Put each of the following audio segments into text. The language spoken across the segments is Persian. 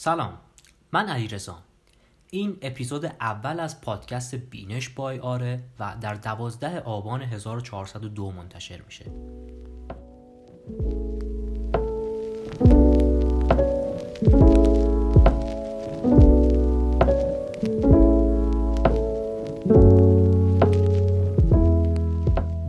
سلام من علی رزام. این اپیزود اول از پادکست بینش بای آره و در دوازده آبان 1402 منتشر میشه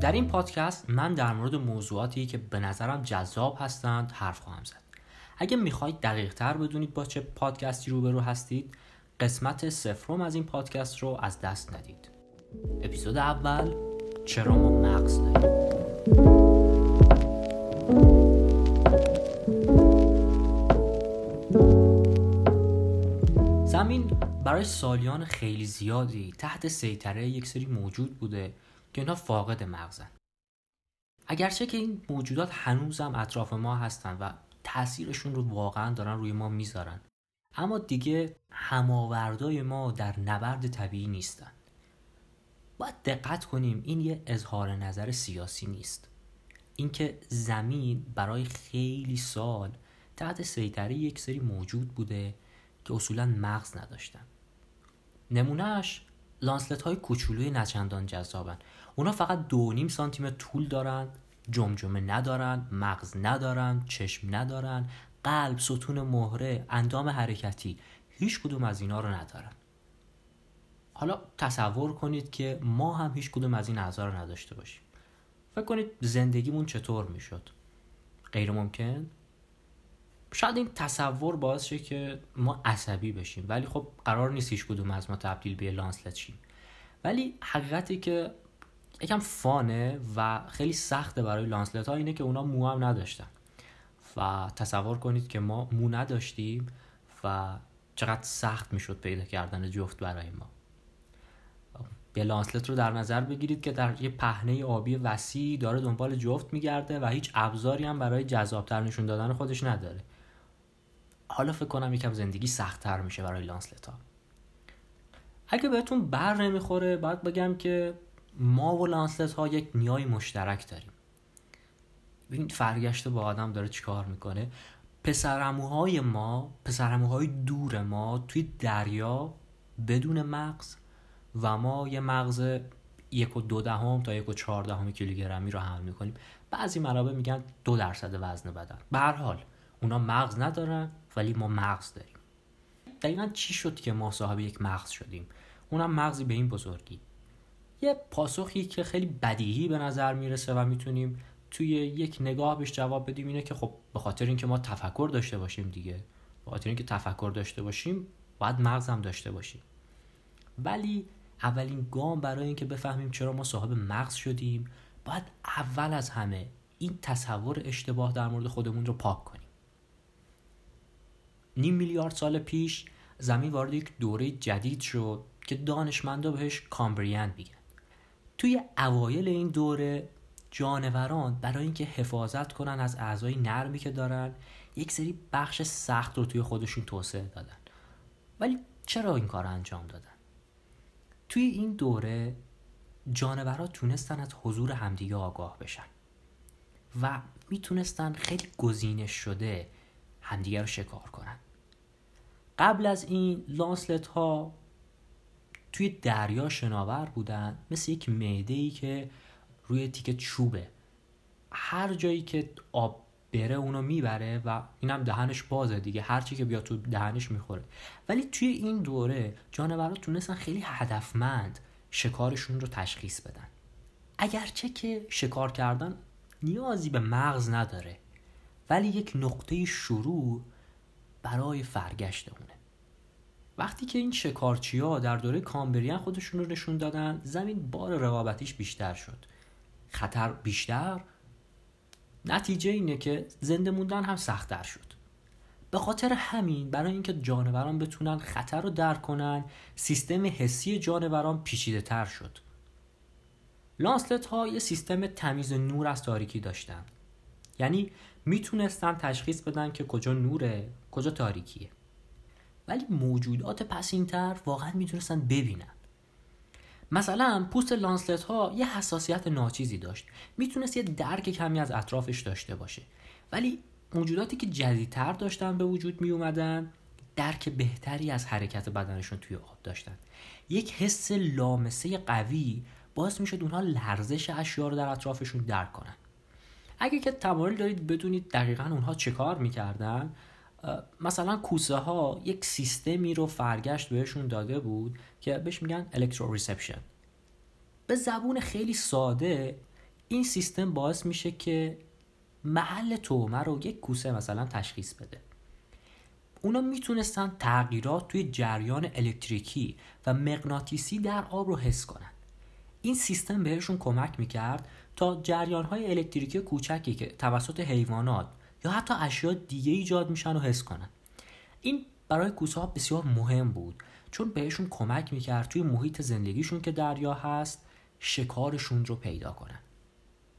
در این پادکست من در مورد موضوعاتی که به نظرم جذاب هستند حرف خواهم زد اگه می‌خواید دقیق تر بدونید با چه پادکستی روبرو هستید قسمت سفرم از این پادکست رو از دست ندید. اپیزود اول چرا ما مغز داریم زمین برای سالیان خیلی زیادی تحت سیطره یک سری موجود بوده که اینا فاقد مغزن. اگرچه که این موجودات هنوزم اطراف ما هستن و تاثیرشون رو واقعا دارن روی ما می‌ذارن. اما دیگه هماوردای ما در نبرد طبیعی نیستن. باید دقت کنیم این یه اظهار نظر سیاسی نیست. اینکه زمین برای خیلی سال تحت سیطره یک سری موجود بوده که اصولا مغز نداشتن. نمونهش لانسلت های کوچولوی نچندان جذابن. اونا فقط دو نیم سانتیمتر طول دارن جمجمه ندارن مغز ندارن چشم ندارن قلب ستون مهره اندام حرکتی هیچ کدوم از اینا رو ندارن. حالا تصور کنید که ما هم هیچ کدوم از این اعضا رو نداشته باشیم. فکر کنید زندگیمون چطور می‌شد؟ غیر ممکن؟ شاید این تصور باعث شه که ما عصبی بشیم. ولی خب قرار نیست هیچ کدوم از ما تبدیل به لانسلت شیم. ولی حقیقتی که یکم فانه و خیلی سخته برای لانسلت ها اینه که اونا مو هم نداشتن. و تصور کنید که ما مو نداشتیم و چقدر سخت می‌شد پیدا کردن جفت برای ما. یه لانسلت رو در نظر بگیرید که در یه پهنه آبی وسیع داره دنبال جفت میگرده و هیچ ابزاری هم برای جذابتر نشون دادن خودش نداره. حالا فکر کنم یکم زندگی سختتر میشه برای لانسلت ها اگه بهتون بر نمی‌خوره باید بگم که ما و لانسلت ها یک نیای مشترک داریم. ببینید فرگشت با آدم داره چیکار می‌کنه؟ پسرموهای ما پسرموهای دور ما توی دریا بدون مغز و ما یه مغز یک و دو دهم تا یک و چهار دهم کیلوگرمی رو حمل می‌کنیم. بعضی منابع میگن دو درصد وزن بدن. به هر حال اونا مغز ندارن ولی ما مغز داریم. دقیقا چی شد که ما صاحب یک مغز شدیم؟ اونم مغزی به این بزرگی. یه پاسخی که خیلی بدیهی به نظر می‌رسه و می‌تونیم توی یک نگاه بهش جواب بدیم اینه که خب به خاطر اینکه ما تفکر داشته باشیم دیگه به خاطر اینکه تفکر داشته باشیم باید مغز هم داشته باشیم. ولی اولین گام برای اینکه بفهمیم چرا ما صاحب مغز شدیم باید اول از همه این تصور اشتباه در مورد خودمون رو پاک کنیم. نیم میلیارد سال پیش زمین وارد یک دوره جدید شد که دانشمندا بهش کامبریان میگن. توی اوایل این دوره جانوران برای اینکه حفاظت کنن از اعضای نرمی که دارن یک سری بخش سخت رو توی خودشون توسعه دادن. ولی چرا این کار انجام دادن؟ توی این دوره جانورها تونستن از حضور همدیگه آگاه بشن و می‌تونستن خیلی گزینش شده همدیگه رو شکار کنن. قبل از این لانسلت ها توی دریا شناور بودن مثل یک معده ای که روی تیکه چوبه. هر جایی که آب بره اونو می‌بره و اینم دهنش بازه دیگه هر چی که بیاد تو دهنش می‌خوره. ولی توی این دوره جانورها تونستن خیلی هدفمند شکارشون رو تشخیص بدن. اگرچه که شکار کردن نیازی به مغز نداره ولی یک نقطه شروع برای فرگشت اونه وقتی که این شکارچی ها در دوره کامبریان خودشون رو نشون دادن زمین بار رقابتیش بیشتر شد. خطر بیشتر؟ نتیجه اینه که زنده موندن هم سختتر شد. به خاطر همین برای اینکه جانوران بتونن خطر رو درک کنن سیستم حسی جانوران پیچیده تر شد. لانسلت ها یه سیستم تمیز نور از تاریکی داشتن. یعنی می‌تونستن تشخیص بدن که کجا نوره کجا تاریکیه. ولی موجودات پسینتر واقعا می‌تونستن ببینن. مثلا پوست لانسلت ها یه حساسیت ناچیزی داشت. می‌تونست یه درک کمی از اطرافش داشته باشه. ولی موجوداتی که جدیدتر داشتن به وجود می اومدن درک بهتری از حرکت بدنشون توی آب داشتن. یک حس لامسه قوی باعث می‌شد اونها لرزش اشیا رو در اطرافشون درک کنن. اگه که تمایل دارید بدونید دقیقا اونها چه کار می‌کردن مثلا کوسه ها یک سیستمی رو فرگشت بهشون داده بود که بهش میگن الکترو ریسپشن به زبون خیلی ساده این سیستم باعث میشه که محل تومه رو یک کوسه مثلا تشخیص بده. اونا می‌تونستن تغییرات توی جریان الکتریکی و مغناطیسی در آب رو حس کنن. این سیستم بهشون کمک می‌کرد تا جریان های الکتریکی کوچکی که توسط حیوانات یا حتی اشیاء دیگه ایجاد میشن و حس کنن. این برای کوسه ها بسیار مهم بود چون بهشون کمک می‌کرد توی محیط زندگیشون که دریا هست شکارشون رو پیدا کنن.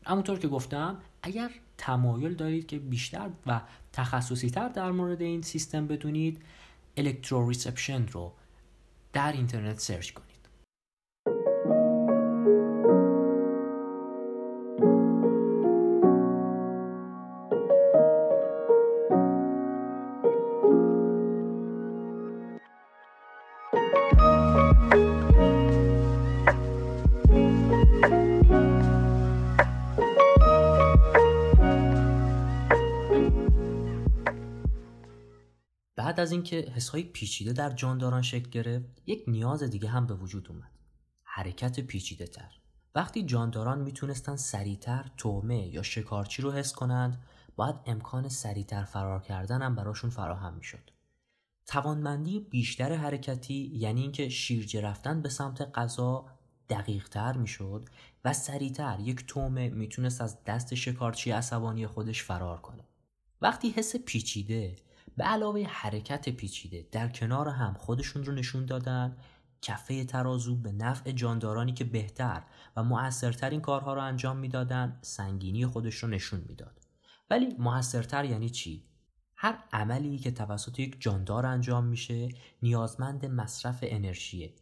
همونطور که گفتم اگر تمایل دارید که بیشتر و تخصصی تر در مورد این سیستم بدونید electroreception رو در اینترنت search کنید. از اینکه حسهای پیچیده در جانداران شکل گرفت یک نیاز دیگه هم به وجود اومد. حرکت پیچیده تر وقتی جانداران می‌تونستن سریعتر تومه یا شکارچی رو حس کنند باید امکان سریعتر فرار کردن هم براشون فراهم می‌شد. توانمندی بیشتر حرکتی یعنی اینکه شیرجه رفتن به سمت غذا دقیق تر می‌شد و سریعتر یک تومه می‌تونست از دست شکارچی عصبانی خودش فرار کنه. وقتی حس پیچیده به علاوه حرکت پیچیده در کنار هم خودشون رو نشون دادن. کفه ترازو به نفع جاندارانی که بهتر و موثرتر این کارها رو انجام می‌دادن سنگینی خودش رو نشون می‌داد. ولی موثرتر یعنی چی؟ هر عملی که توسط یک جاندار انجام میشه نیازمند مصرف انرژیه.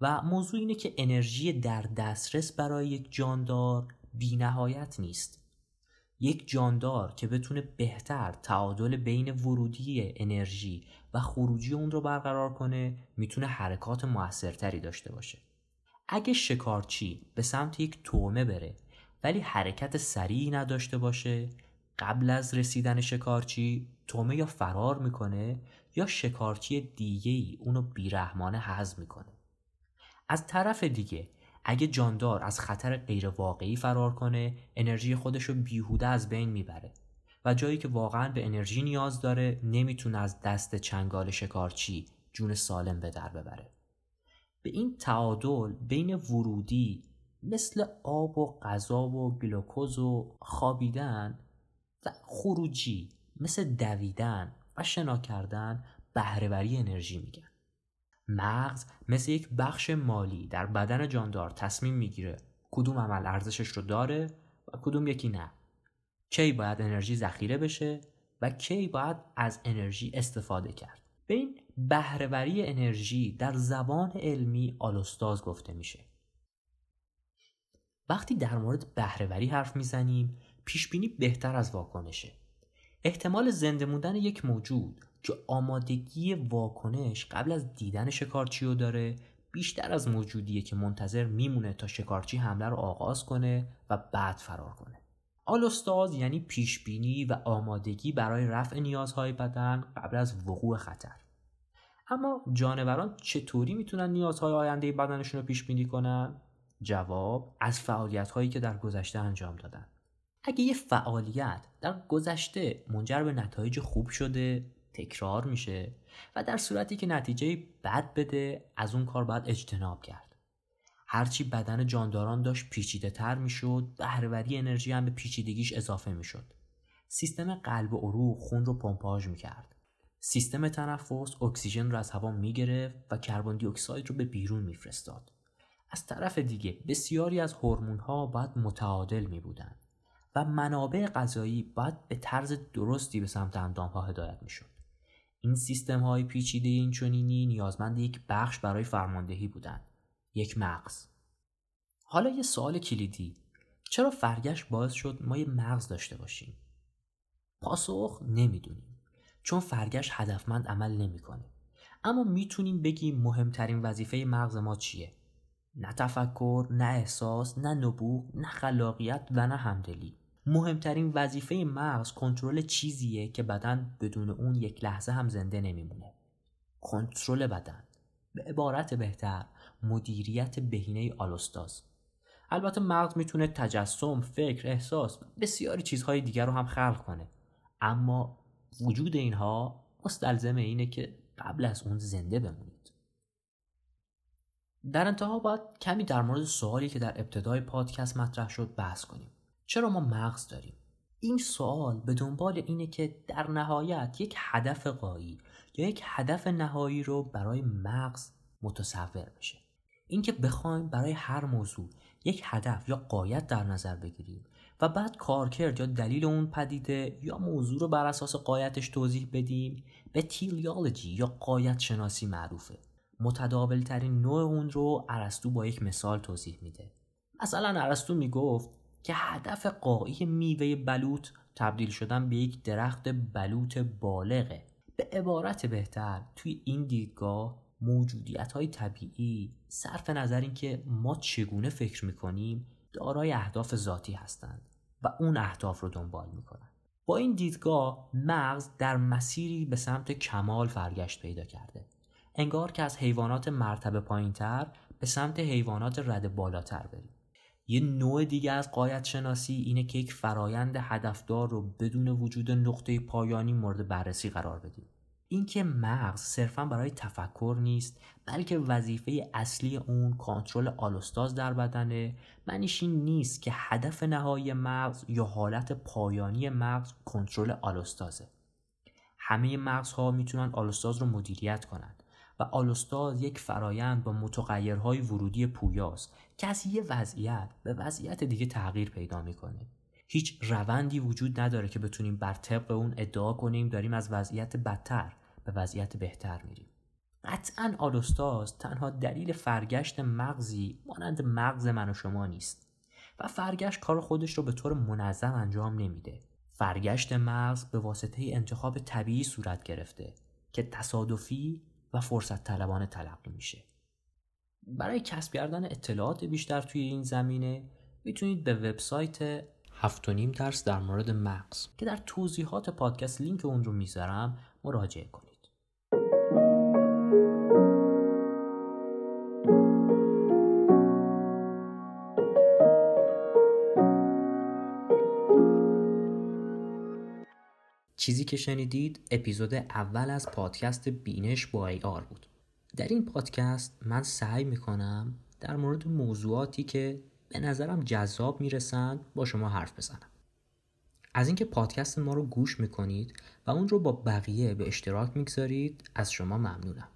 و موضوع اینه که انرژی در دسترس برای یک جاندار بینهایت نیست. یک جاندار که بتونه بهتر تعادل بین ورودی انرژی و خروجی اون رو برقرار کنه می‌تونه حرکات موثرتری داشته باشه. اگه شکارچی به سمت یک تومه بره ولی حرکت سریعی نداشته باشه قبل از رسیدن شکارچی تومه یا فرار می‌کنه یا شکارچی دیگه ای اونو بیرحمانه حذف می‌کنه. از طرف دیگه اگه جاندار از خطر غیرواقعی فرار کنه انرژی خودش رو بیهوده از بین می‌بره. و جایی که واقعا به انرژی نیاز داره نمی‌تونه از دست چنگال شکارچی جون سالم به در ببره. به این تعادل بین ورودی مثل آب و غذا و گلوکوز و خوابیدن و خروجی مثل دویدن و شنا کردن بهرهوری انرژی میگن مغز مثل یک بخش مالی در بدن جاندار تصمیم می‌گیره کدوم عمل ارزشش رو داره و کدوم یکی نه. کی باید انرژی ذخیره بشه و کی باید از انرژی استفاده کرد. به این بهرهوری انرژی در زبان علمی آلوستاز گفته میشه. وقتی در مورد بهرهوری حرف می‌زنیم پیشبینی بهتر از واکنشه. احتمال زنده موندن یک موجود که آمادگی واکنش قبل از دیدن شکارچی رو داره بیشتر از موجودیه که منتظر میمونه تا شکارچی حمله رو آغاز کنه و بعد فرار کنه. آلوستاز یعنی پیشبینی و آمادگی برای رفع نیازهای بدن قبل از وقوع خطر. اما جانوران چطوری می‌تونن نیازهای آینده بدنشون رو پیش بینی کنن؟ جواب از فعالیت هایی که در گذشته انجام دادن. اگه یه فعالیت در گذشته منجر به نتایج خوب شده تکرار میشه و در صورتی که نتیجه بد بده از اون کار باید اجتناب کرد. هرچی بدن جانداران داشت پیچیده تر می‌شد بهرهوری انرژی هم به پیچیدگیش اضافه می‌شد. سیستم قلب و عروق خون رو پمپاژ می‌کرد. سیستم تنفس اکسیژن رو از هوا می‌گرفت و carbon dioxide رو به بیرون میفرستاد. از طرف دیگه بسیاری از هورمون ها باید متعادل می بودن و منابع غذایی باید به طرز درستی به سمت اندام ها هدایت می شد. این سیستم های پیچیده این چنینی نیازمند یک بخش برای فرماندهی بودند. یک مغز. حالا یه سوال کلیدی. چرا فرگشت باعث شد ما یه مغز داشته باشیم؟ پاسخ نمی‌دونیم چون فرگشت هدفمند عمل نمی‌کنه. اما می‌تونیم بگیم مهمترین وظیفه مغز ما چیه؟ نه تفکر نه احساس نه نبوغ نه خلاقیت و نه همدلی. مهمترین وظیفه مغز کنترل چیزیه که بدن بدون اون یک لحظه هم زنده نمیمونه. کنترل بدن. به عبارت بهتر مدیریت بهینه آلوستاز. البته مغز می‌تونه تجسم، فکر، احساس و بسیاری چیزهای دیگر رو هم خلق کنه. اما وجود اینها مستلزم اینه که قبل از اون زنده بمونید. در انتها باید کمی در مورد سوالی که در ابتدای پادکست مطرح شد بحث کنیم. چرا ما مغز داریم؟ این سوال به دنبال اینه که در نهایت یک هدف قایی یا یک هدف نهایی رو برای مغز متصور بشه اینکه بخوایم برای هر موضوع یک هدف یا قایت در نظر بگیریم و بعد کارکرد یا دلیل اون پدیده یا موضوع رو بر اساس قایتش توضیح بدیم به تیلیالوجی یا قایت شناسی معروفه. متداول ترین نوع اون رو ارسطو با یک مثال توضیح میده. مثلا ارسطو می‌گفت که هدف قایی میوه بلوط تبدیل شدن به یک درخت بلوط بالغه. به عبارت بهتر توی این دیدگاه موجودیت های طبیعی صرف نظر اینکه ما چگونه فکر می‌کنیم دارای اهداف ذاتی هستند و اون اهداف رو دنبال می‌کنن. با این دیدگاه مغز در مسیری به سمت کمال فرگشت پیدا کرده. انگار که از حیوانات مرتبه پایینتر به سمت حیوانات رد بالاتر بریم. یه نوع دیگه از قایت شناسی اینه که یک فرایند هدفدار رو بدون وجود نقطه پایانی مورد بررسی قرار بدیم. اینکه مغز صرفا برای تفکر نیست بلکه وظیفه اصلی اون کنترل آلوستاز در بدنه. معنیش این نیست که هدف نهایی مغز یا حالت پایانی مغز کنترل آلوستازه. همه مغزها می‌تونن آلوستاز رو مدیریت کنند و آلوستاز یک فرایند با متغیرهای ورودی پویاست که از یه وضعیت به وضعیت دیگه تغییر پیدا می‌کنه. هیچ روندی وجود نداره که بتونیم بر طبق اون ادعا کنیم داریم از وضعیت بدتر به وضعیت بهتر میریم. قطعا آلوستاز تنها دلیل فرگشت مغزی مانند مغز من و شما نیست و فرگشت کار خودش رو به طور منظم انجام نمیده. فرگشت مغز به واسطه انتخاب طبیعی صورت گرفته که تصادفی و فرصت طلبانه تلقی میشه. برای کسب کردن اطلاعات بیشتر توی این زمینه می‌تونید به وبسایت هفت و نیم درس در مورد مغز که در توضیحات پادکست لینک اون رو می‌ذارم مراجعه کنید. چیزی که شنیدید اپیزود اول از پادکست بینش با ای آر بود. در این پادکست من سعی می‌کنم در مورد موضوعاتی که به نظرم جذاب می‌رسن با شما حرف بزنم. از اینکه پادکست ما رو گوش می‌کنید و اون رو با بقیه به اشتراک می‌گذارید از شما ممنونم.